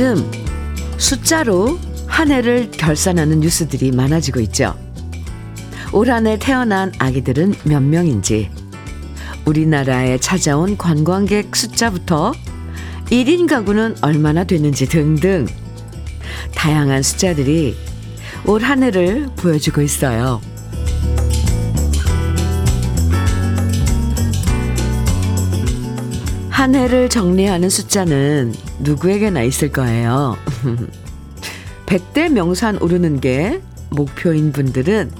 요즘 숫자로 한 해를 결산하는 뉴스들이 많아지고 있죠. 올 한 해 태어난 아기들은 몇 명인지, 우리나라에 찾아온 관광객 숫자부터 1인 가구는 얼마나 되는지 등등 다양한 숫자들이 올 한 해를 보여주고 있어요. 한 해를 정리하는 숫자는 누구에게나 있을 거예요. 100대 명산 오르는 게 목표인 분들은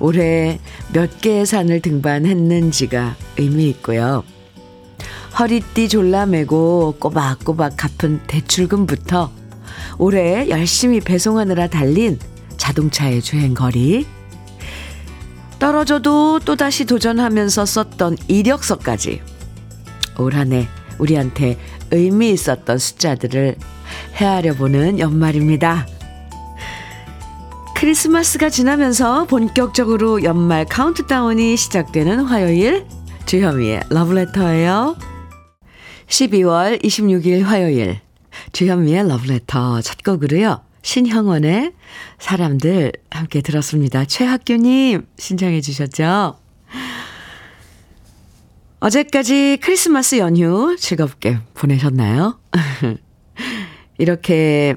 올해 몇 개의 산을 등반했는지가 의미 있고요. 허리띠 졸라매고 꼬박꼬박 갚은 대출금부터 올해 열심히 배송하느라 달린 자동차의 주행 거리, 떨어져도 또다시 도전하면서 썼던 이력서까지 올 한 해 우리한테 의미 있었던 숫자들을 헤아려 보는 연말입니다. 크리스마스가 지나면서 본격적으로 연말 카운트다운이 시작되는 화요일 주현미의 러브레터예요. 12월 26일 화요일 주현미의 러브레터 첫 곡으로요. 신형원의 사람들 함께 들었습니다. 최학규님 신청해 주셨죠? 어제까지 크리스마스 연휴 즐겁게 보내셨나요? 이렇게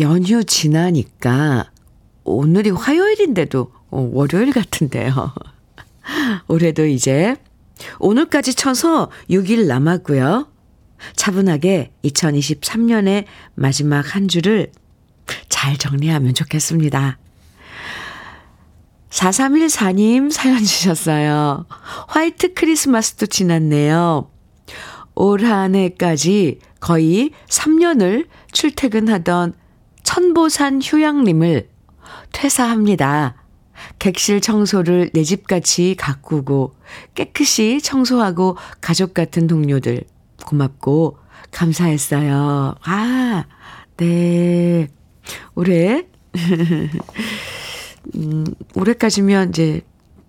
연휴 지나니까 오늘이 화요일인데도 어, 월요일 같은데요. 올해도 이제 오늘까지 쳐서 6일 남았고요. 차분하게 2023년의 마지막 한 주를 잘 정리하면 좋겠습니다. 4314님 사연 주셨어요. 화이트 크리스마스도 지났네요. 올 한 해까지 거의 3년을 출퇴근하던 천보산 휴양림을 퇴사합니다. 객실 청소를 내 집같이 가꾸고 깨끗이 청소하고 가족 같은 동료들 고맙고 감사했어요. 아, 네. 올해 음, 올해까지면 이제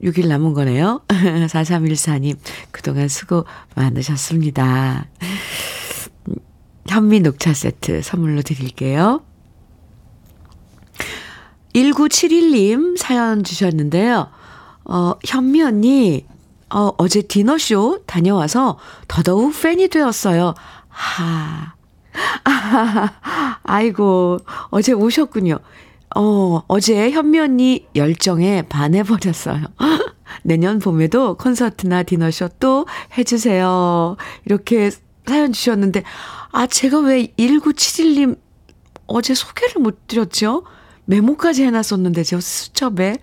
6일 남은 거네요. 4314님, 그동안 수고 많으셨습니다. 현미 녹차 세트 선물로 드릴게요. 1971님 사연 주셨는데요. 어, 현미 언니, 어, 어제 디너쇼 다녀와서 더더욱 팬이 되었어요. 하. 아, 아이고, 어제 오셨군요. 어, 어제 현미 언니 열정에 반해버렸어요. 내년 봄에도 콘서트나 디너쇼 또 해주세요. 이렇게 사연 주셨는데, 아, 제가 왜 1971님 어제 소개를 못 드렸죠? 메모까지 해놨었는데, 저 수첩에.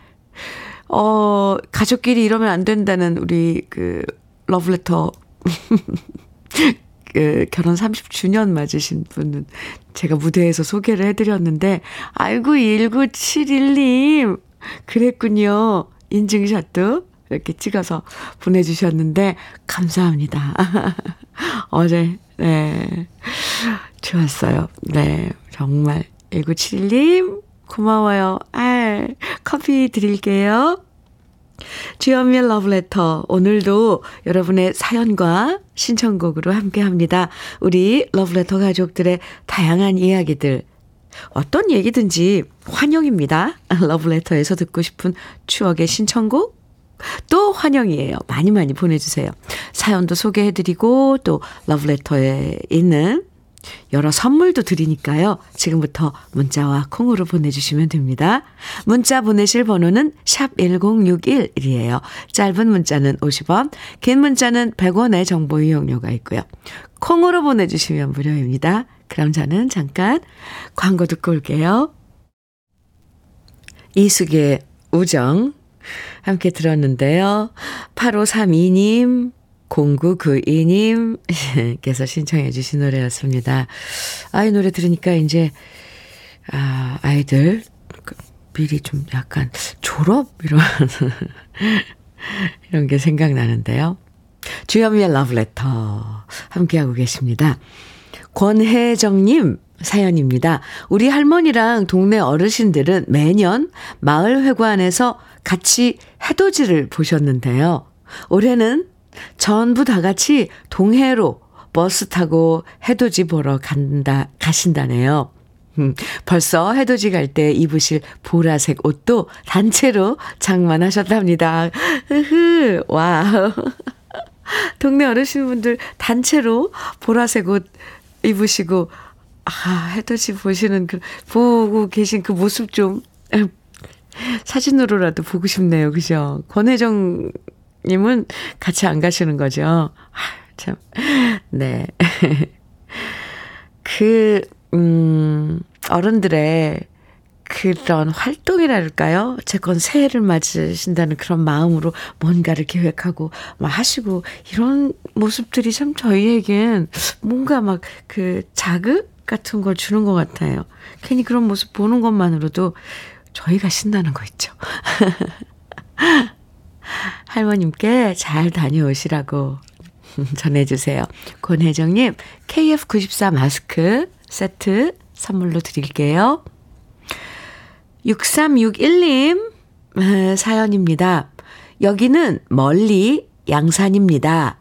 어, 가족끼리 이러면 안 된다는 우리 그, 러브레터. 그 결혼 30주년 맞으신 분은 제가 무대에서 소개를 해드렸는데, 아이고, 1971님. 그랬군요. 인증샷도 이렇게 찍어서 보내주셨는데, 감사합니다. 어제, 네. 좋았어요. 네. 정말. 1971님, 고마워요. 아, 커피 드릴게요. 주현미의 러브레터. 오늘도 여러분의 사연과 신청곡으로 함께 합니다. 우리 러브레터 가족들의 다양한 이야기들. 어떤 얘기든지 환영입니다. 러브레터에서 듣고 싶은 추억의 신청곡? 또 환영이에요. 많이 많이 보내주세요. 사연도 소개해드리고 또 러브레터에 있는 여러 선물도 드리니까요. 지금부터 문자와 콩으로 보내주시면 됩니다. 문자 보내실 번호는 샵 1061이에요. 짧은 문자는 50원, 긴 문자는 100원의 정보 이용료가 있고요. 콩으로 보내주시면 무료입니다. 그럼 저는 잠깐 광고 듣고 올게요. 이숙의 우정 함께 들었는데요. 8532님, 0992님께서 신청해 주신 노래였습니다. 아 이 노래 들으니까 이제, 아, 아이들, 그 미리 좀 약간 졸업? 이런, 이런 게 생각나는데요. 주현미의 러브레터 함께하고 계십니다. 권혜정님 사연입니다. 우리 할머니랑 동네 어르신들은 매년 마을 회관에서 같이 해돋이를 보셨는데요. 올해는 전부 다 같이 동해로 버스 타고 해돋이 보러 간다, 가신다네요. 음, 벌써 해돋이 갈 때 입으실 보라색 옷도 단체로 장만하셨답니다. 으흐, 와. 동네 어르신분들 단체로 보라색 옷 입으시고, 아, 해돋이 보시는 그, 보고 계신 그 모습 좀, 사진으로라도 보고 싶네요. 그죠? 권혜정 님은 같이 안 가시는 거죠? 아, 참. 네. 그, 음, 어른들의 그런 활동이랄까요? 어쨌건 새해를 맞으신다는 그런 마음으로 뭔가를 계획하고 막 하시고 이런 모습들이 참 저희에겐 뭔가 막 그 자극 같은 걸 주는 것 같아요. 괜히 그런 모습 보는 것만으로도 저희가 신나는 거 있죠. 할머님께 잘 다녀오시라고 전해주세요. 권혜정님, KF94 마스크 세트 선물로 드릴게요. 6361님 사연입니다. 여기는 멀리 양산입니다.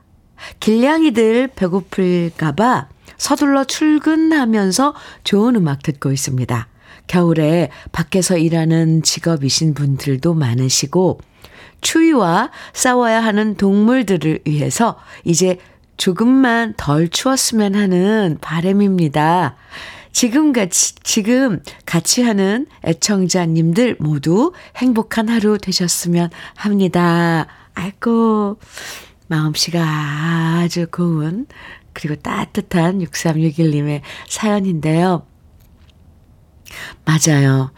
길냥이들 배고플까봐 서둘러 출근하면서 좋은 음악 듣고 있습니다. 겨울에 밖에서 일하는 직업이신 분들도 많으시고 추위와 싸워야 하는 동물들을 위해서 이제 조금만 덜 추웠으면 하는 바램입니다. 지금 같이, 지금 같이 하는 애청자님들 모두 행복한 하루 되셨으면 합니다. 아이고, 마음씨가 아주 고운, 그리고 따뜻한 6361님의 사연인데요. 맞아요.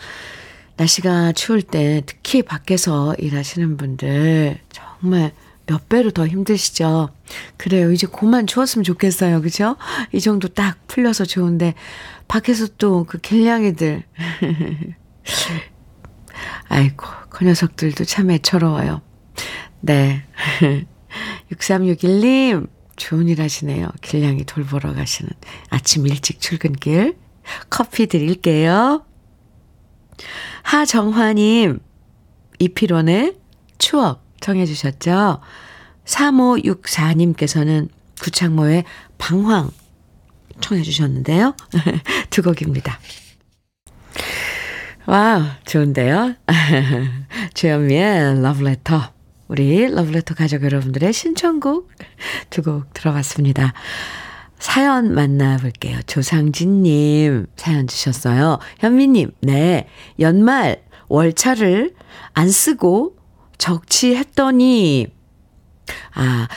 날씨가 추울 때 특히 밖에서 일하시는 분들 정말 몇 배로 더 힘드시죠? 그래요. 이제 그만 추웠으면 좋겠어요. 그죠? 이 정도 딱 풀려서 좋은데, 밖에서 또 그 길냥이들. 아이고, 그 녀석들도 참 애처로워요. 네. 6361님, 좋은 일 하시네요. 길냥이 돌보러 가시는 아침 일찍 출근길. 커피 드릴게요. 하정화님, 이필원의 추억 청해주셨죠? 3564님께서는 구창모의 방황 청해주셨는데요. 두 곡입니다. 와우, 좋은데요? 주현미의 러브레터. 우리 러브레터 가족 여러분들의 신청곡 두 곡 들어봤습니다. 사연 만나볼게요. 조상진님 사연 주셨어요. 현미님, 네. 연말 월차를 안 쓰고 적치했더니, 아,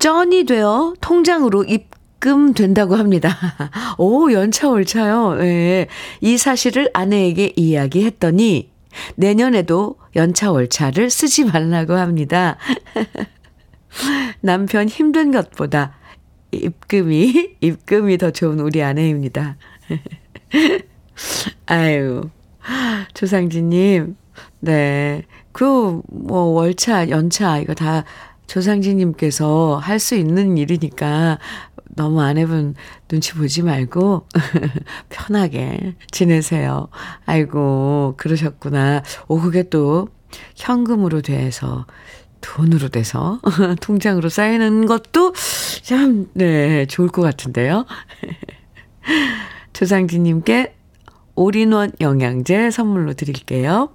쩐이 되어 통장으로 입금 된다고 합니다. 오, 연차 월차요. 네. 이 사실을 아내에게 이야기했더니, 내년에도 연차 월차를 쓰지 말라고 합니다. 남편 힘든 것보다 입금이, 입금이 더 좋은 우리 아내입니다. 아유, 조상진님, 네. 그, 뭐, 월차, 연차, 이거 다 조상진님께서 할 수 있는 일이니까 너무 아내분 눈치 보지 말고 편하게 지내세요. 아이고, 그러셨구나. 오, 그게 또 현금으로 돼서 돈으로 돼서 통장으로 쌓이는 것도 참, 네, 좋을 것 같은데요. 조상진님께 올인원 영양제 선물로 드릴게요.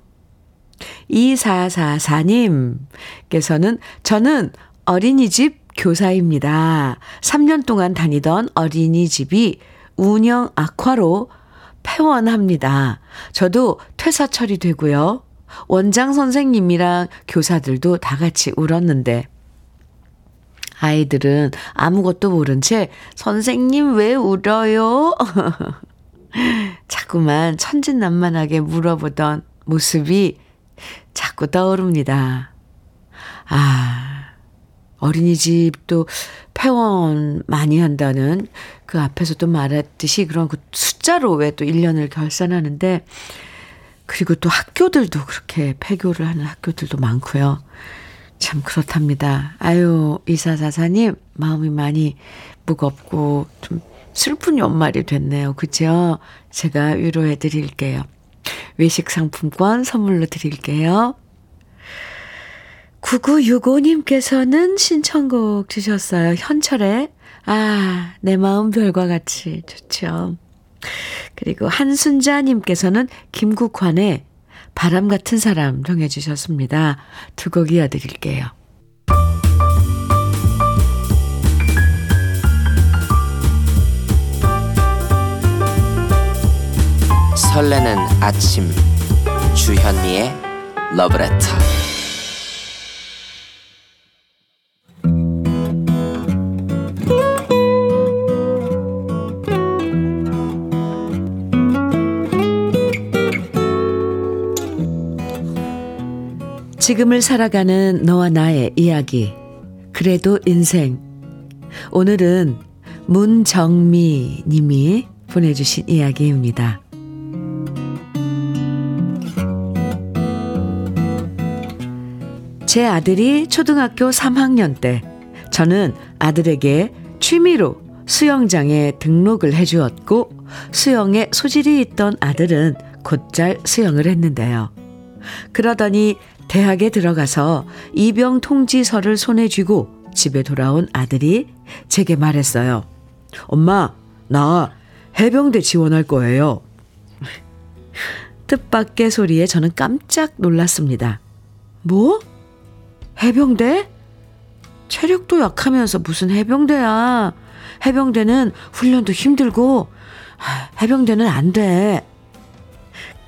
2444님께서는 저는 어린이집 교사입니다. 3년 동안 다니던 어린이집이 운영 악화로 폐원합니다. 저도 퇴사 처리되고요. 원장 선생님이랑 교사들도 다 같이 울었는데 아이들은 아무것도 모른 채 선생님 왜 울어요? 자꾸만 천진난만하게 물어보던 모습이 자꾸 떠오릅니다. 아, 어린이집도 폐원 많이 한다는 그 앞에서도 말했듯이 그런 그 숫자로 왜 또 1년을 결산하는데 그리고 또 학교들도 그렇게 폐교를 하는 학교들도 많고요. 참 그렇답니다. 아유, 이사사사님, 마음이 많이 무겁고 좀 슬픈 연말이 됐네요. 그죠? 제가 위로해 드릴게요. 외식 상품권 선물로 드릴게요. 9965님께서는 신청곡 주셨어요. 현철의 아, 내 마음 별과 같이 좋죠. 그리고 한순자님께서는 김국환의 바람 같은 사람 정해 주셨습니다. 두 곡 이어드릴게요. 설레는 아침 주현미의 러브레터 지금을 살아가는 너와 나의 이야기. 그래도 인생. 오늘은 문정미 님이 보내주신 이야기입니다. 제 아들이 초등학교 3학년 때 저는 아들에게 취미로 수영장에 등록을 해주었고 수영에 소질이 있던 아들은 곧잘 수영을 했는데요. 그러더니 대학에 들어가서 입영 통지서를 손에 쥐고 집에 돌아온 아들이 제게 말했어요. 엄마, 나 해병대 지원할 거예요. 뜻밖의 소리에 저는 깜짝 놀랐습니다. 뭐? 해병대? 체력도 약하면서 무슨 해병대야. 해병대는 훈련도 힘들고, 아, 해병대는 안 돼.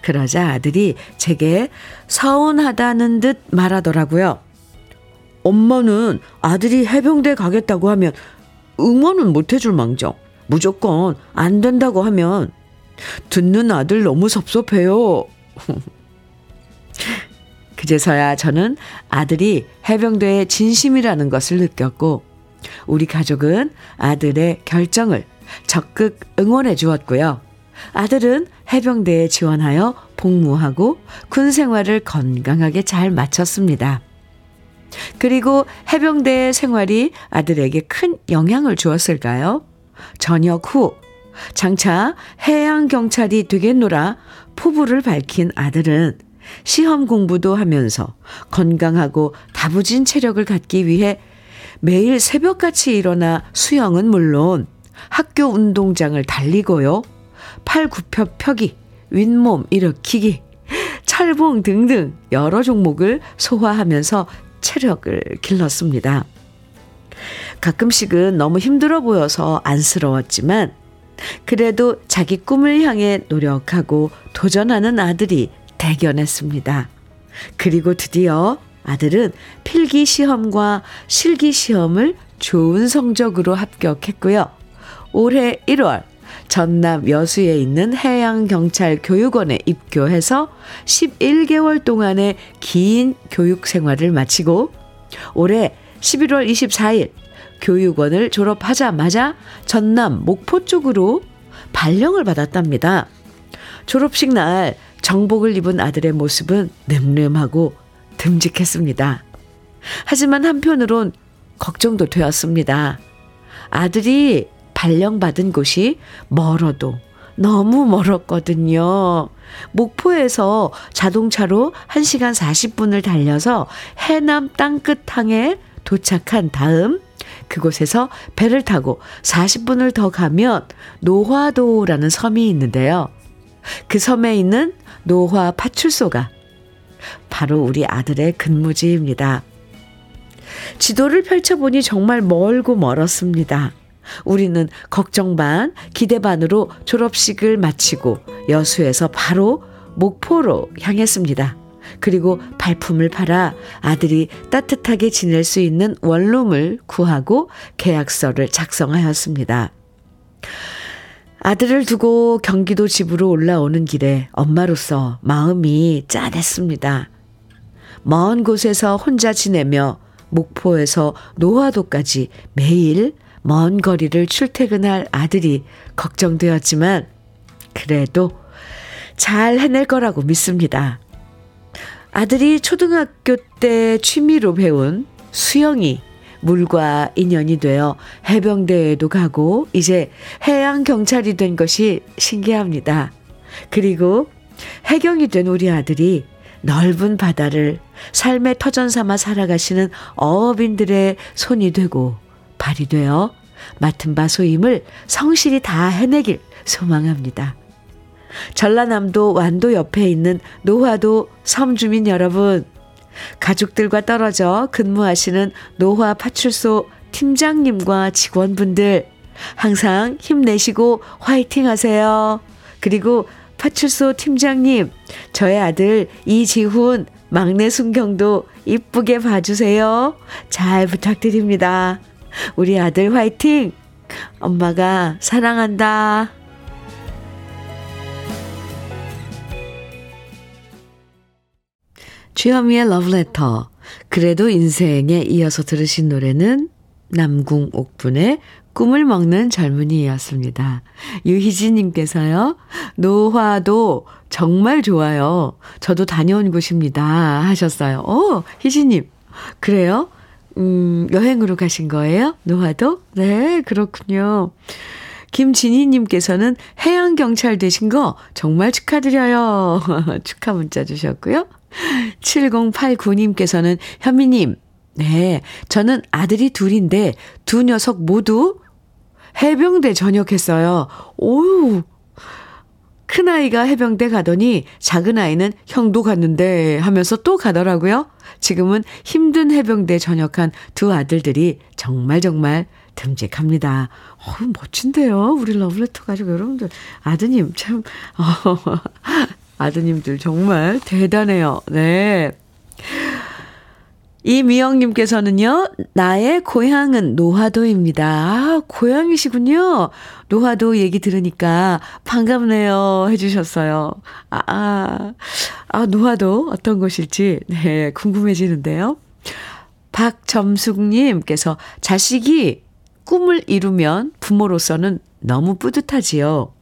그러자 아들이 제게 서운하다는 듯 말하더라고요. 엄마는 아들이 해병대 가겠다고 하면 응원은 못 해줄 망정. 무조건 안 된다고 하면 듣는 아들 너무 섭섭해요. 그제서야 저는 아들이 해병대의 진심이라는 것을 느꼈고 우리 가족은 아들의 결정을 적극 응원해 주었고요. 아들은 해병대에 지원하여 복무하고 군 생활을 건강하게 잘 마쳤습니다. 그리고 해병대 생활이 아들에게 큰 영향을 주었을까요? 전역 후 장차 해양경찰이 되겠노라 포부를 밝힌 아들은 시험 공부도 하면서 건강하고 다부진 체력을 갖기 위해 매일 새벽같이 일어나 수영은 물론 학교 운동장을 달리고요. 팔 굽혀 펴기, 윗몸 일으키기, 철봉 등등 여러 종목을 소화하면서 체력을 길렀습니다. 가끔씩은 너무 힘들어 보여서 안쓰러웠지만 그래도 자기 꿈을 향해 노력하고 도전하는 아들이 대견했습니다. 그리고 드디어 아들은 필기 시험과 실기 시험을 좋은 성적으로 합격했고요. 올해 1월 전남 여수에 있는 해양경찰 교육원에 입교해서 11개월 동안의 긴 교육 생활을 마치고 올해 11월 24일 교육원을 졸업하자마자 전남 목포 쪽으로 발령을 받았답니다. 졸업식 날 정복을 입은 아들의 모습은 늠름하고 듬직했습니다. 하지만 한편으론 걱정도 되었습니다. 아들이 발령받은 곳이 멀어도 너무 멀었거든요. 목포에서 자동차로 1시간 40분을 달려서 해남 땅끝항에 도착한 다음 그곳에서 배를 타고 40분을 더 가면 노화도라는 섬이 있는데요. 그 섬에 있는 노화 파출소가 바로 우리 아들의 근무지입니다. 지도를 펼쳐보니 정말 멀고 멀었습니다. 우리는 걱정 반, 기대 반으로 졸업식을 마치고 여수에서 바로 목포로 향했습니다. 그리고 발품을 팔아 아들이 따뜻하게 지낼 수 있는 원룸을 구하고 계약서를 작성하였습니다. 아들을 두고 경기도 집으로 올라오는 길에 엄마로서 마음이 짠했습니다. 먼 곳에서 혼자 지내며 목포에서 노화도까지 매일 먼 거리를 출퇴근할 아들이 걱정되었지만 그래도 잘 해낼 거라고 믿습니다. 아들이 초등학교 때 취미로 배운 수영이 물과 인연이 되어 해병대에도 가고 이제 해양 경찰이 된 것이 신기합니다. 그리고 해경이 된 우리 아들이 넓은 바다를 삶의 터전 삼아 살아가시는 어업인들의 손이 되고 발이 되어 맡은 바 소임을 성실히 다 해내길 소망합니다. 전라남도 완도 옆에 있는 노화도 섬주민 여러분, 가족들과 떨어져 근무하시는 노화 파출소 팀장님과 직원분들, 항상 힘내시고 화이팅 하세요. 그리고 파출소 팀장님, 저의 아들 이지훈, 막내 순경도 이쁘게 봐주세요. 잘 부탁드립니다. 우리 아들 화이팅! 엄마가 사랑한다. 주현미의 러브레터. 그래도 인생에 이어서 들으신 노래는 남궁옥분의 꿈을 먹는 젊은이였습니다. 유희진님께서요, 노화도 정말 좋아요. 저도 다녀온 곳입니다. 하셨어요. 오, 희진님. 그래요? 음, 여행으로 가신 거예요? 노화도? 네, 그렇군요. 김진희님께서는 해양경찰 되신 거 정말 축하드려요. 축하 문자 주셨고요. 7089님께서는 현미님, 네, 저는 아들이 둘인데 두 녀석 모두 해병대 전역했어요. 오우, 큰아이가 해병대 가더니 작은아이는 형도 갔는데 하면서 또 가더라고요. 지금은 힘든 해병대 전역한 두 아들들이 정말 정말 듬직합니다. 어 멋진데요. 우리 러브레터 가지고 여러분들. 아드님, 참, 어, 아드님들 정말 대단해요. 네. 이미영님께서는요, 나의 고향은 노화도입니다. 아, 고향이시군요. 노화도 얘기 들으니까 반갑네요. 해주셨어요. 아, 아, 아, 노화도 어떤 곳일지, 네, 궁금해지는데요. 박점숙님께서 자식이 꿈을 이루면 부모로서는 너무 뿌듯하지요.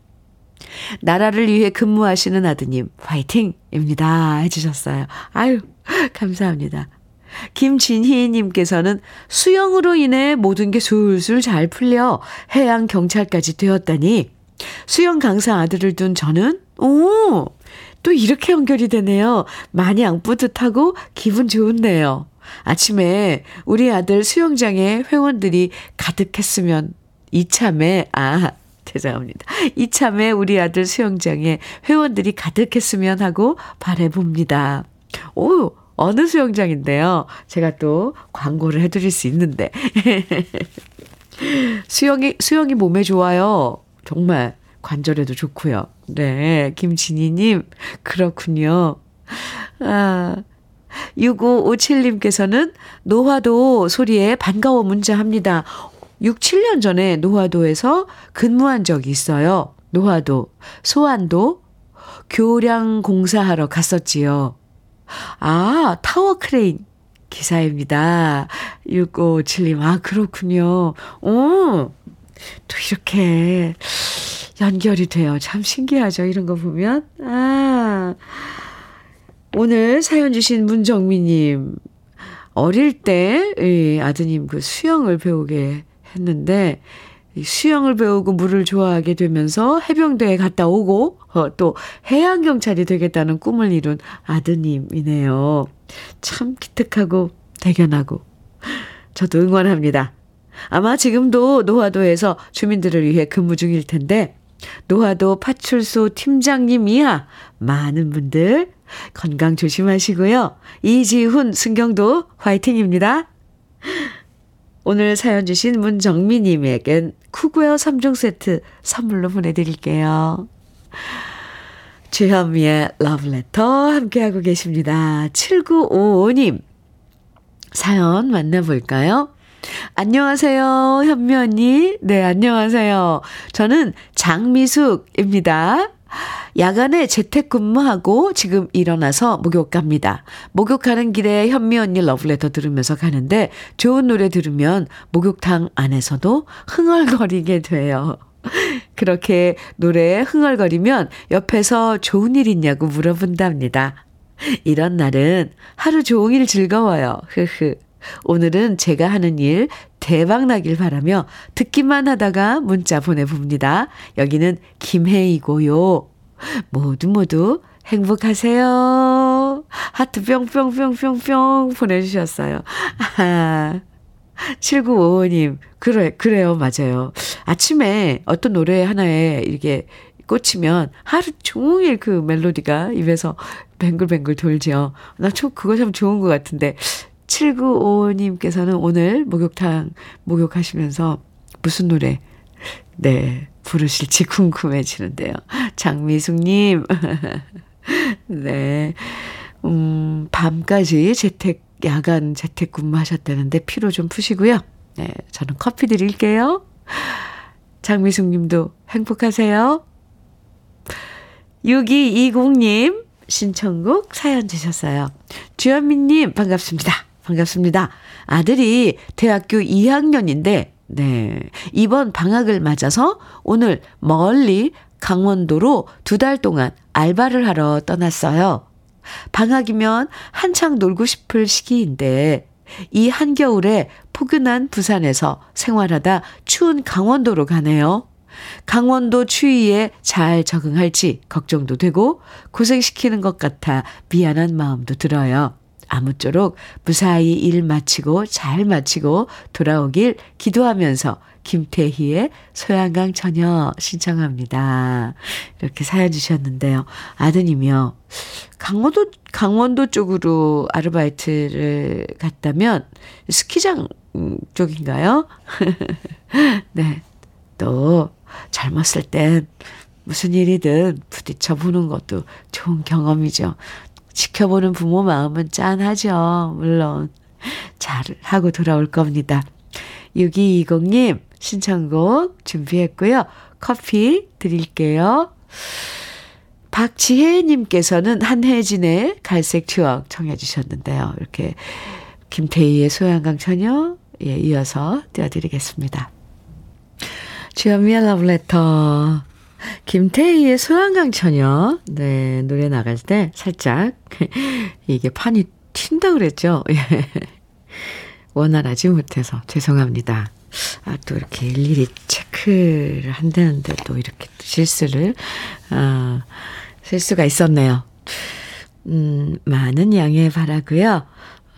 나라를 위해 근무하시는 아드님, 화이팅 입니다. 해주셨어요. 아유, 감사합니다. 김진희님께서는 수영으로 인해 모든 게 술술 잘 풀려 해양 경찰까지 되었다니 수영 강사 아들을 둔 저는 오, 또 이렇게 연결이 되네요. 마냥 뿌듯하고 기분 좋은데요. 아침에 우리 아들 수영장에 회원들이 가득했으면 이참에 아 죄송합니다. 이참에 우리 아들 수영장에 회원들이 가득했으면 하고 바래봅니다. 오, 어느 수영장인데요. 제가 또 광고를 해드릴 수 있는데. 수영이, 수영이 몸에 좋아요. 정말 관절에도 좋고요. 네, 김진희님, 그렇군요. 아, 6557님께서는 노화도 소리에 반가워 문자합니다. 6, 7년 전에 노화도에서 근무한 적이 있어요. 노화도, 소안도, 교량 공사하러 갔었지요. 아, 타워 크레인 기사입니다. 6557님, 아, 그렇군요. 오, 또 이렇게 연결이 돼요. 참 신기하죠. 이런 거 보면. 아, 오늘 사연 주신 문정미님, 어릴 때, 아드님 그 수영을 배우게 했는데, 수영을 배우고 물을 좋아하게 되면서 해병대에 갔다 오고 어, 또 해양 경찰이 되겠다는 꿈을 이룬 아드님이네요. 참 기특하고 대견하고 저도 응원합니다. 아마 지금도 노화도에서 주민들을 위해 근무 중일 텐데 노화도 파출소 팀장님 이하 많은 분들 건강 조심하시고요. 이지훈 승경도 화이팅입니다. 오늘 사연 주신 문정미님에겐 쿠구웨어 3종 세트 선물로 보내드릴게요. 주현미의 러브레터 함께하고 계십니다. 7955님 사연 만나볼까요? 안녕하세요, 현미 언니. 네, 안녕하세요. 저는 장미숙입니다. 야간에 재택근무하고 지금 일어나서 목욕 갑니다. 목욕하는 길에 현미 언니 러브레터 들으면서 가는데 좋은 노래 들으면 목욕탕 안에서도 흥얼거리게 돼요. 그렇게 노래에 흥얼거리면 옆에서 좋은 일 있냐고 물어본답니다. 이런 날은 하루 종일 즐거워요. 흐흐. 오늘은 제가 하는 일 대박 나길 바라며 듣기만 하다가 문자 보내봅니다. 여기는 김혜이고요. 모두 모두 행복하세요. 하트 뿅뿅뿅뿅뿅 보내주셨어요. 아, 7955님, 그래, 그래요, 맞아요. 아침에 어떤 노래 하나에 이렇게 꽂히면 하루 종일 그 멜로디가 입에서 뱅글뱅글 돌죠. 나 좀, 그거 참 좋은 것 같은데. 7955님께서는 오늘 목욕탕, 목욕하시면서 무슨 노래, 네, 부르실지 궁금해지는데요. 장미숙님, 네, 음, 밤까지 재택, 야간 재택 근무하셨다는데 피로 좀 푸시고요. 네, 저는 커피 드릴게요. 장미숙 님도 행복하세요. 6220님 신청곡 사연 주셨어요. 주현민 님 반갑습니다. 반갑습니다. 아들이 대학교 2학년인데 네. 이번 방학을 맞아서 오늘 멀리 강원도로 두 달 동안 알바를 하러 떠났어요. 방학이면 한창 놀고 싶을 시기인데 이 한겨울에 포근한 부산에서 생활하다 추운 강원도로 가네요. 강원도 추위에 잘 적응할지 걱정도 되고 고생시키는 것 같아 미안한 마음도 들어요. 아무쪼록 무사히 일 마치고 잘 마치고 돌아오길 기도하면서 김태희의 소양강 처녀 신청합니다. 이렇게 사연 주셨는데요. 아드님이요. 강원도, 강원도 쪽으로 아르바이트를 갔다면 스키장 쪽인가요? 네. 또 젊었을 땐 무슨 일이든 부딪혀 보는 것도 좋은 경험이죠. 지켜보는 부모 마음은 짠하죠. 물론. 잘 하고 돌아올 겁니다. 6220님, 신청곡 준비했고요. 커피 드릴게요. 박지혜님께서는 한혜진의 갈색 추억 청해 주셨는데요. 이렇게 김태희의 소양강 처녀, 예, 이어서 띄워드리겠습니다. 주현미의 러브레터. 김태희의 소양강 처녀. 네, 노래 나갈 때 살짝 이게 판이 튄다 그랬죠? 예. 원활하지 못해서 죄송합니다. 아, 또 이렇게 일일이 체크를 한다는데 또 이렇게 실수를, 아, 실수가 있었네요. 음, 많은 양해 바라고요.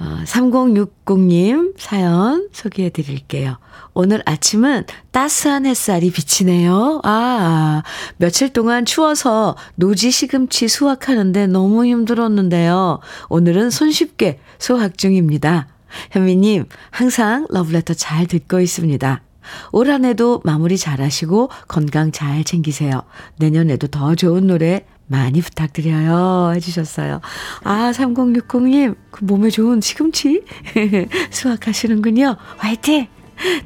어, 3060님 사연 소개해 드릴게요. 오늘 아침은 따스한 햇살이 비치네요. 아, 며칠 동안 추워서 노지 시금치 수확하는데 너무 힘들었는데요. 오늘은 손쉽게 수확 중입니다. 현미님, 항상 러브레터 잘 듣고 있습니다. 올 한 해도 마무리 잘 하시고 건강 잘 챙기세요. 내년에도 더 좋은 노래 많이 부탁드려요. 해주셨어요. 아, 3060님, 그 몸에 좋은 시금치 수확하시는군요. 화이팅!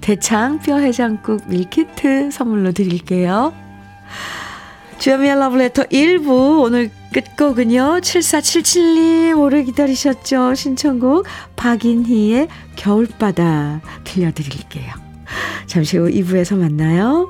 대창 뼈 해장국 밀키트 선물로 드릴게요. 주여미의 러브레터 1부 오늘 끝곡은요. 7477님 오래 기다리셨죠. 신청곡 박인희의 겨울바다 들려드릴게요. 잠시 후 2부에서 만나요.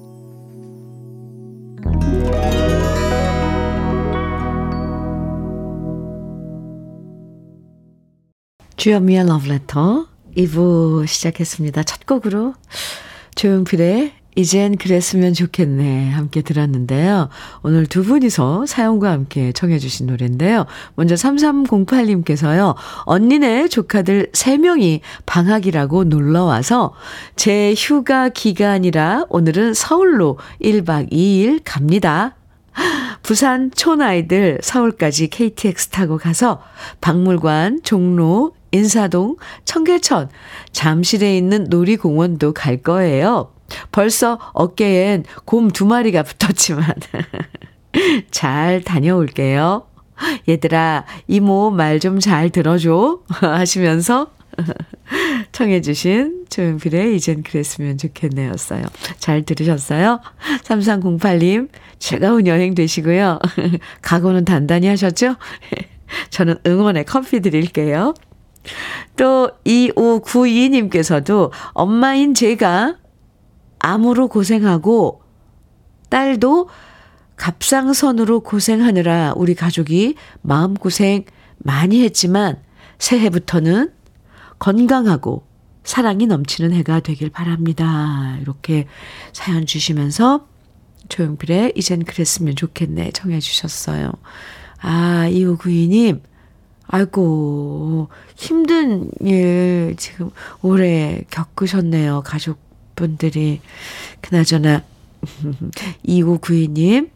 주현미의 Letter 2부 시작했습니다. 첫 곡으로 조용필의 이젠 그랬으면 좋겠네. 함께 들었는데요. 오늘 두 분이서 사연과 함께 청해 주신 노래인데요. 먼저 3308님께서요. 언니네 조카들 3명이 방학이라고 놀러와서 제 휴가 기간이라 오늘은 서울로 1박 2일 갑니다. 부산 촌아이들 서울까지 KTX 타고 가서 박물관, 종로, 인사동, 청계천, 잠실에 있는 놀이공원도 갈 거예요. 벌써 어깨엔 곰 두 마리가 붙었지만 잘 다녀올게요. 얘들아, 이모 말 좀 잘 들어줘. 하시면서 청해 주신 조용필의 이젠 그랬으면 좋겠네였어요. 잘 들으셨어요? 3308님, 즐거운 여행 되시고요. 각오는 단단히 하셨죠? 저는 응원의 커피 드릴게요. 또 2592님께서도 엄마인 제가 암으로 고생하고 딸도 갑상선으로 고생하느라 우리 가족이 마음고생 많이 했지만 새해부터는 건강하고 사랑이 넘치는 해가 되길 바랍니다. 이렇게 사연 주시면서 조용필의 이젠 그랬으면 좋겠네 청해 주셨어요. 아, 2592님, 아이고, 힘든 일 지금 오래 겪으셨네요. 가족분들이. 그나저나, 2592님,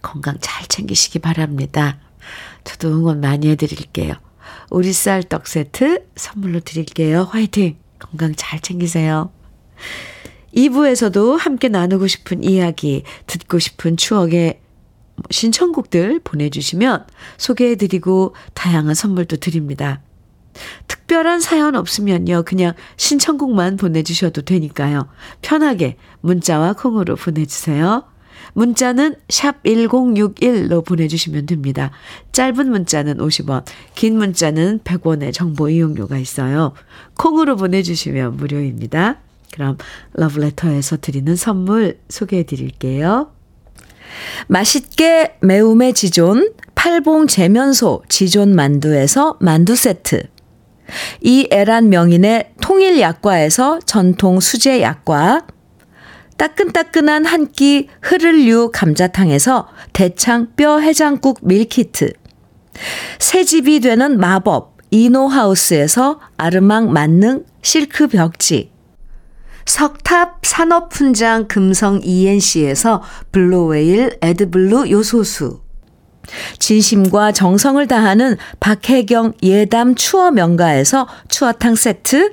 건강 잘 챙기시기 바랍니다. 저도 응원 많이 해드릴게요. 오리쌀 떡 세트 선물로 드릴게요. 화이팅! 건강 잘 챙기세요. 2부에서도 함께 나누고 싶은 이야기, 듣고 싶은 추억의 신청곡들 보내주시면 소개해드리고 다양한 선물도 드립니다. 특별한 사연 없으면요. 그냥 신청곡만 보내주셔도 되니까요. 편하게 문자와 콩으로 보내주세요. 문자는 샵 1061로 보내주시면 됩니다. 짧은 문자는 50원, 긴 문자는 100원의 정보 이용료가 있어요. 콩으로 보내주시면 무료입니다. 그럼 러브레터에서 드리는 선물 소개해 드릴게요. 맛있게 매움의 지존, 팔봉 재면소 지존 만두에서 만두 세트. 이 애란 명인의 통일 약과에서 전통 수제 약과. 따끈따끈한 한 끼 흐를류 감자탕에서 대창 뼈 해장국 밀키트. 새 집이 되는 마법 이노하우스에서 아르망 만능 실크 벽지. 석탑 산업훈장 금성 ENC에서 블루웨일 에드블루 요소수. 진심과 정성을 다하는 박혜경 예담 추어 명가에서 추어탕 세트.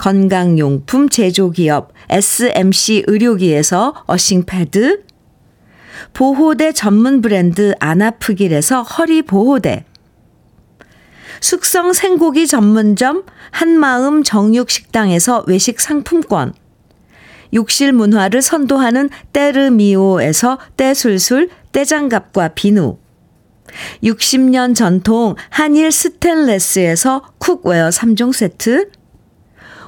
건강용품 제조기업 SMC 의료기에서 earthing 패드. 보호대 전문 브랜드 아나프길에서 허리보호대. 숙성 생고기 전문점 한마음 정육식당에서 외식 상품권. 욕실 문화를 선도하는 때르미오에서 때술술 때장갑과 비누. 60년 전통 한일 스텐레스에서 cookware 3종 세트.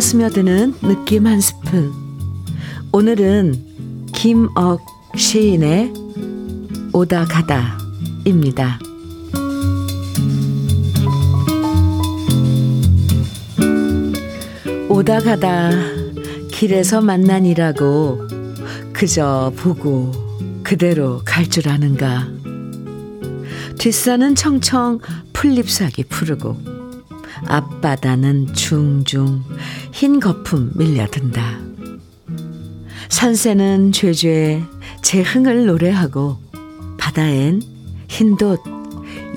스며드는 느낌 한 스푼. 오늘은 김억 시인의 오다 가다 입니다. 오다 가다 길에서 만난이라고 그저 보고 그대로 갈 줄 아는가. 뒷산은 청청 풀잎사기 푸르고 앞바다는 중중 흰 거품 밀려든다. 산새는 죄죄 제 흥을 노래하고 바다엔 흰돛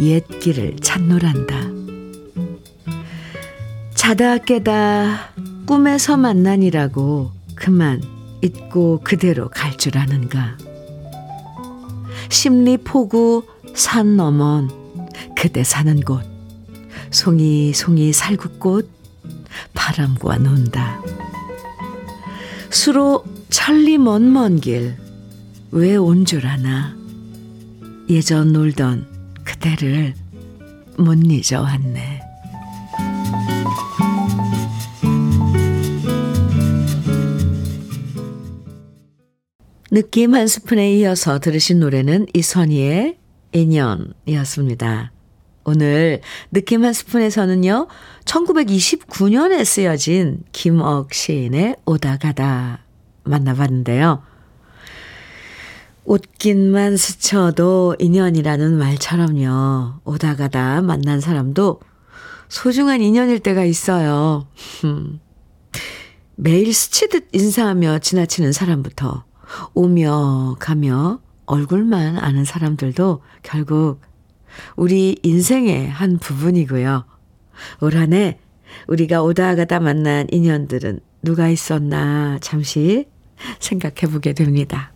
옛길을 찾노란다. 자다 깨다 꿈에서 만난이라고 그만 잊고 그대로 갈 줄 아는가. 심리 포구 산 너먼 그대 사는 곳 송이 송이 살구꽃 바람과 논다. 수로 천리 먼 먼 길 왜 온 줄 아나 예전 놀던 그대를 못 잊어왔네. 느낌 한 스푼에 이어서 들으신 노래는 이선희의 인연이었습니다. 오늘 느낌 한 스푼에서는요, 1929년에 쓰여진 김억 시인의 오다 가다 만나봤는데요. 옷깃만 스쳐도 인연이라는 말처럼요. 오다 가다 만난 사람도 소중한 인연일 때가 있어요. 매일 스치듯 인사하며 지나치는 사람부터 오며 가며 얼굴만 아는 사람들도 결국 우리 인생의 한 부분이고요. 올 한 해 우리가 오다 가다 만난 인연들은 누가 있었나 잠시 생각해 보게 됩니다.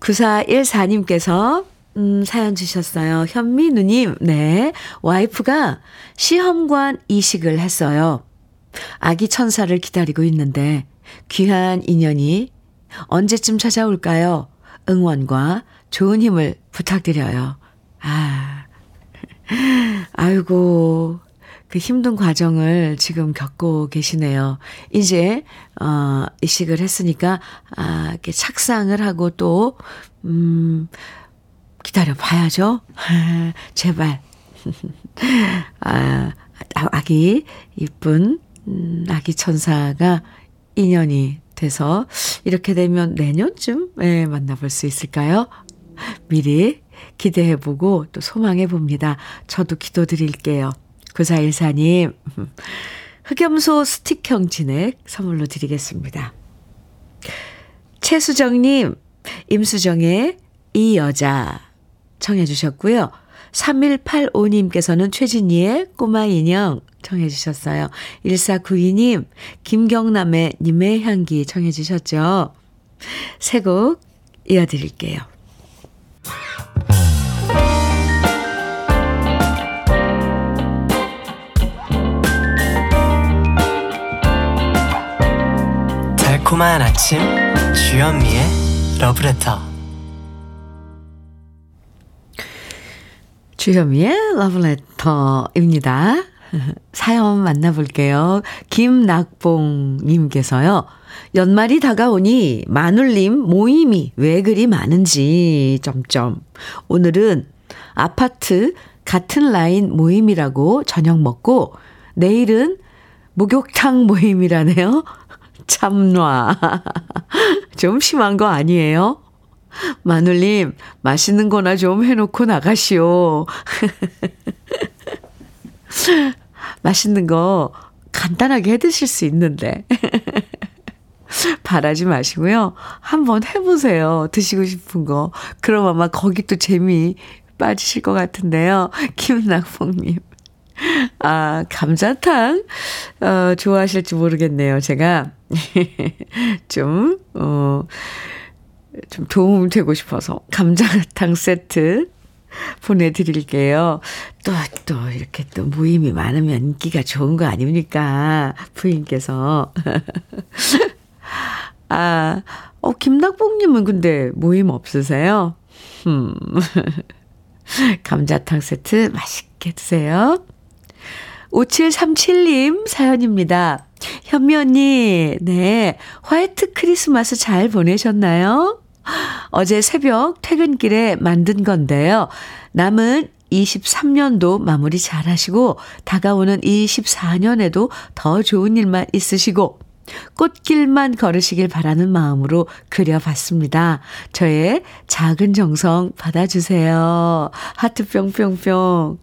9414님께서 음, 사연 주셨어요. 현미 누님, 네. 와이프가 시험관 이식을 했어요. 아기 천사를 기다리고 있는데 귀한 인연이 언제쯤 찾아올까요? 응원과 좋은 힘을 부탁드려요. 아, 아이고, 그 힘든 과정을 지금 겪고 계시네요. 이제, 어, 이식을 했으니까, 아, 이렇게 착상을 하고 또, 음, 기다려 봐야죠. 제발. 아, 아기, 이쁜, 음, 아기 천사가 인연이 돼서 이렇게 되면 내년쯤 예, 만나볼 수 있을까요? 미리 기대해보고 또 소망해봅니다. 저도 기도드릴게요. 9414님, 흑염소 스틱형 진액 선물로 드리겠습니다. 최수정님, 임수정의 이 여자 청해 주셨고요. 3185님께서는 최진희의 꼬마 인형 청해 주셨어요. 1492님, 김경남의 님의 향기 청해 주셨죠. 새곡 이어드릴게요. 달콤한 아침 주현미의 러브레터 주현미의 러브레터입니다. 사연 만나볼게요. 김낙봉님께서요. 연말이 다가오니 마눌님 모임이 왜 그리 많은지 점점 오늘은 아파트 같은 라인 모임이라고 저녁 먹고 내일은 목욕탕 모임이라네요. 참놔. 좀 심한 거 아니에요? 마눌님, 맛있는 거나 좀 해놓고 나가시오. 맛있는 거 간단하게 해 드실 수 있는데. 바라지 마시고요. 한번 해보세요. 드시고 싶은 거. 그럼 아마 거기 또 재미 빠지실 것 같은데요. 김낙봉님. 아, 감자탕, 어, 좋아하실지 모르겠네요. 제가 좀, 어, 좀 도움 되고 싶어서 감자탕 세트 보내드릴게요. 또, 또, 이렇게 또 모임이 많으면 인기가 좋은 거 아닙니까? 부인께서. 아, 어, 김낙봉님은 근데 모임 없으세요? 음. 감자탕 세트 맛있게 드세요. 5737님 사연입니다. 현미 언니, 네. 화이트 크리스마스 잘 보내셨나요? 어제 새벽 퇴근길에 만든 건데요. 남은 23년도 마무리 잘 하시고, 다가오는 24년에도 더 좋은 일만 있으시고, 꽃길만 걸으시길 바라는 마음으로 그려봤습니다. 저의 작은 정성 받아주세요. 하트 뿅뿅뿅.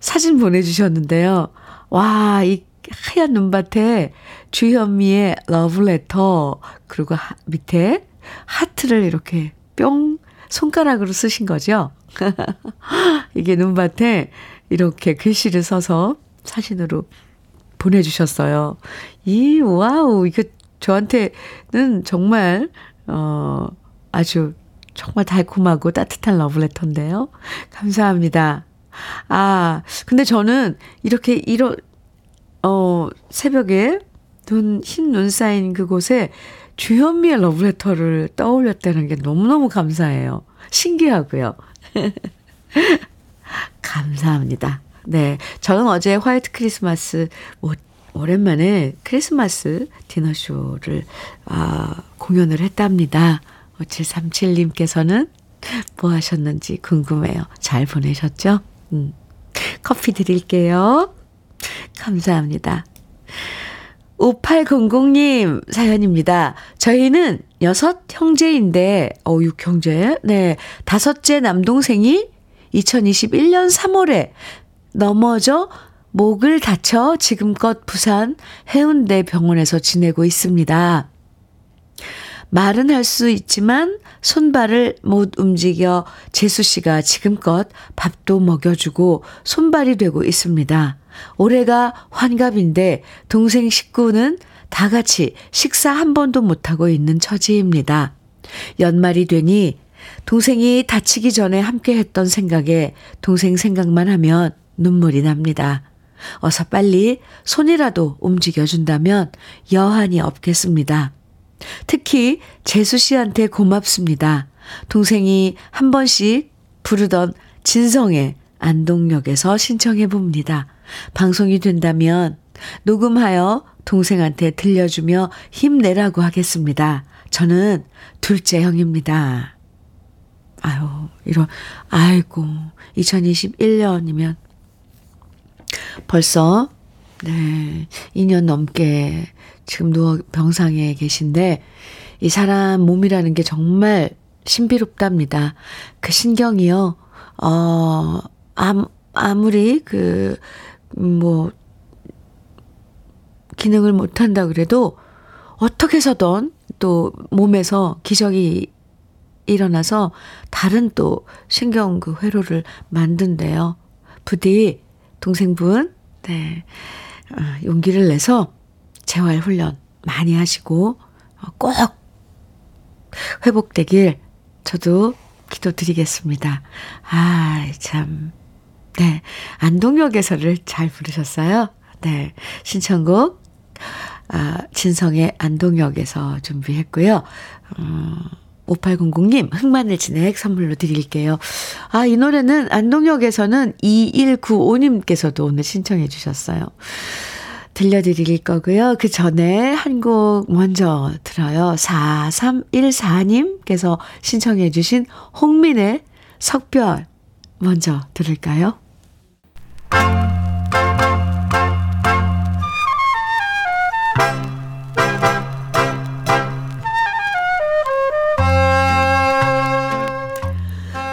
사진 보내주셨는데요. 와, 이 하얀 눈밭에 주현미의 러브레터, 그리고 하, 밑에 하트를 이렇게 뿅 손가락으로 쓰신 거죠. 이게 눈밭에 이렇게 글씨를 써서 사진으로 보내주셨어요. 이, 와우, 이거 저한테는 정말, 어, 아주 정말 달콤하고 따뜻한 러브레터인데요. 감사합니다. 아, 근데 저는 이렇게 이런, 어, 새벽에 눈, 흰 눈 쌓인 그곳에 주현미의 러브레터를 떠올렸다는 게 너무너무 감사해요. 신기하고요. 감사합니다. 네. 저는 어제 화이트 크리스마스, 뭐, 오랜만에 크리스마스 디너쇼를, 아, 공연을 했답니다. 5737님께서는 뭐 하셨는지 궁금해요. 잘 보내셨죠? 음. 커피 드릴게요. 감사합니다. 5800님 사연입니다. 저희는 여섯 형제인데, 어, 6형제? 네. 다섯째 남동생이 2021년 3월에 넘어져 목을 다쳐 지금껏 부산 해운대 병원에서 지내고 있습니다. 말은 할 수 있지만 손발을 못 움직여 재수 씨가 지금껏 밥도 먹여주고 손발이 되고 있습니다. 올해가 환갑인데 동생 식구는 다 같이 식사 한 번도 못하고 있는 처지입니다. 연말이 되니 동생이 다치기 전에 함께 했던 생각에 동생 생각만 하면 눈물이 납니다. 어서 빨리 손이라도 움직여준다면 여한이 없겠습니다. 특히 재수 씨한테 고맙습니다. 동생이 한 번씩 부르던 진성의 안동역에서 신청해 봅니다. 방송이 된다면 녹음하여 동생한테 들려주며 힘내라고 하겠습니다. 저는 둘째 형입니다. 아유, 이런, 아이고, 2021년이면 벌써, 네, 2년 넘게 지금 누워 병상에 계신데, 이 사람 몸이라는 게 정말 신비롭답니다. 그 신경이요, 어, 아, 아무리 그, 뭐, 기능을 못한다 그래도 어떻게 해서든 또 몸에서 기적이 일어나서 다른 또 신경 그 회로를 만든대요. 부디 동생분, 네, 어, 용기를 내서 재활 훈련 많이 하시고 어, 꼭 회복되길 저도 기도드리겠습니다. 아, 참. 네. 안동역에서를 잘 부르셨어요. 네. 신청곡, 아, 진성의 안동역에서 준비했고요. 음, 5800님, 흑마늘 진액 선물로 드릴게요. 아, 이 노래는 안동역에서는 2195님께서도 오늘 신청해 주셨어요. 들려드릴 거고요. 그 전에 한 곡 먼저 들어요. 4314님께서 신청해 주신 홍민의 석별 먼저 들을까요?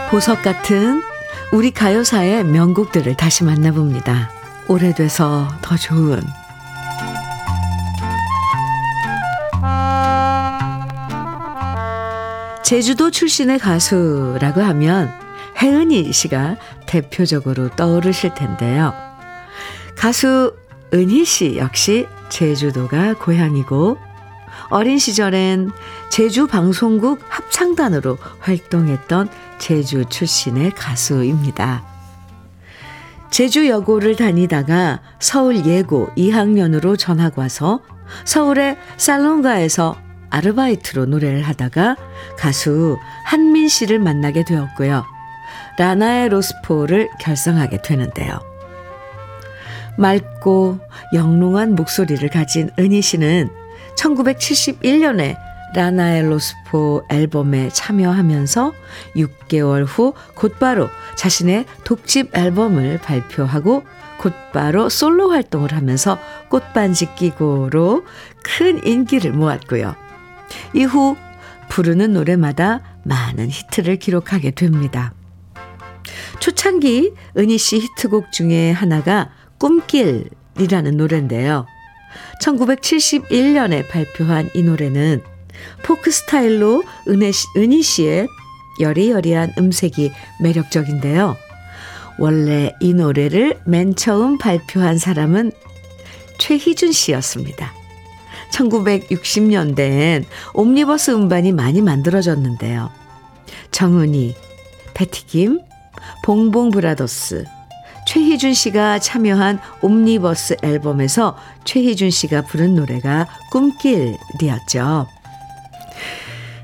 보석 같은 우리 가요사의 명곡들을 다시 만나봅니다. 오래돼서 더 좋은 제주도 출신의 가수라고 하면 혜은이 씨가 대표적으로 떠오르실 텐데요. 가수 은희 씨 역시 제주도가 고향이고 어린 시절엔 제주 방송국 합창단으로 활동했던 제주 출신의 가수입니다. 제주 여고를 다니다가 서울 예고 2학년으로 전학 와서 서울의 살롱가에서 아르바이트로 노래를 하다가 가수 한민 씨를 만나게 되었고요. 라나의 로스포를 결성하게 되는데요. 맑고 영롱한 목소리를 가진 은희 씨는 1971년에 라나엘 로스포 앨범에 참여하면서 6개월 후 곧바로 자신의 독집 앨범을 발표하고 곧바로 솔로 활동을 하면서 꽃반지 끼고로 큰 인기를 모았고요. 이후 부르는 노래마다 많은 히트를 기록하게 됩니다. 초창기 은희 씨 히트곡 중에 하나가 꿈길이라는 노래인데요. 1971년에 발표한 이 노래는 포크 스타일로 은혜, 은희 씨의 여리여리한 음색이 매력적인데요. 원래 이 노래를 맨 처음 발표한 사람은 최희준 씨였습니다. 1960년대엔 옴니버스 음반이 많이 만들어졌는데요. 정은이, 패티김, 봉봉 브라더스, 최희준 씨가 참여한 옴니버스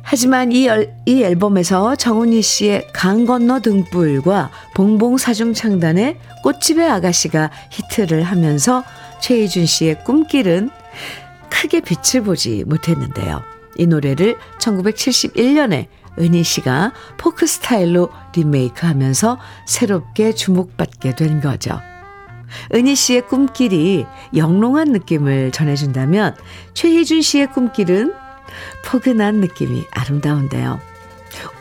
하지만 이, 이 앨범에서 정은희 씨의 강 건너 등불과 봉봉 사중창단의 꽃집의 아가씨가 히트를 하면서 최희준 씨의 꿈길은 크게 빛을 보지 못했는데요. 이 노래를 1971년에 은희 씨가 포크 스타일로 리메이크 하면서 새롭게 주목받게 된 거죠. 은희 씨의 꿈길이 영롱한 느낌을 전해준다면 최희준 씨의 꿈길은 포근한 느낌이 아름다운데요.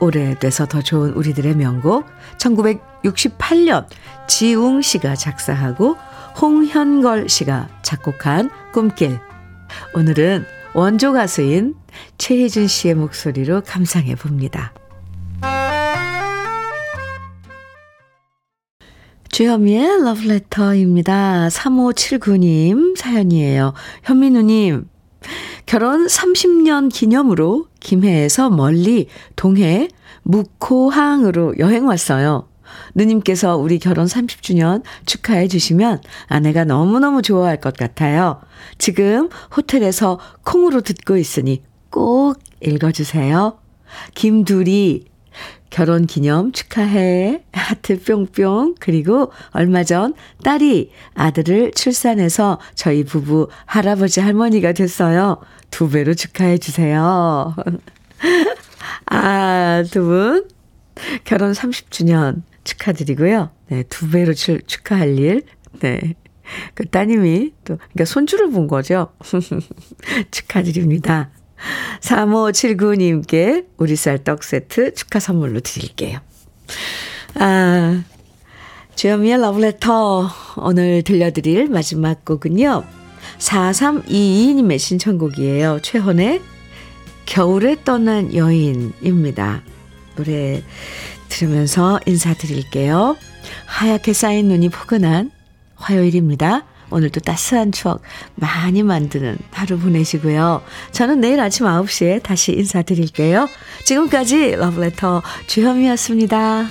오래돼서 더 좋은 우리들의 명곡 1968년 지웅 씨가 작사하고 홍현걸 씨가 작곡한 꿈길 오늘은 원조 가수인 최희준 씨의 목소리로 감상해 봅니다. 주현미의 러브레터입니다. 3579님 사연이에요. 현민우님, 결혼 30년 기념으로 김해에서 멀리 동해 묵호항으로 여행 왔어요. 누님께서 우리 결혼 30주년 축하해 주시면 아내가 너무너무 좋아할 것 같아요. 지금 호텔에서 콩으로 듣고 있으니 꼭 읽어주세요. 김두리, 결혼 기념 축하해. 하트 뿅뿅. 그리고 얼마 전 딸이 아들을 출산해서 저희 부부 할아버지 할머니가 됐어요. 두 배로 축하해 주세요. 아, 두 분. 결혼 30주년 축하드리고요. 네, 두 배로 출, 축하할 일. 네. 그 따님이 또, 그러니까 손주를 본 거죠. 축하드립니다. 3579님께 우리 쌀떡 세트 축하 선물로 드릴게요. 아, 주현미의 러브레터 오늘 들려드릴 마지막 곡은요. 4322님의 신청곡이에요. 최헌의 겨울에 떠난 여인입니다. 노래 들으면서 인사드릴게요. 하얗게 쌓인 눈이 포근한 화요일입니다. 오늘도 따스한 추억 많이 만드는 하루 보내시고요. 저는 내일 아침 9시에 다시 인사드릴게요. 지금까지 러브레터 주현미였습니다.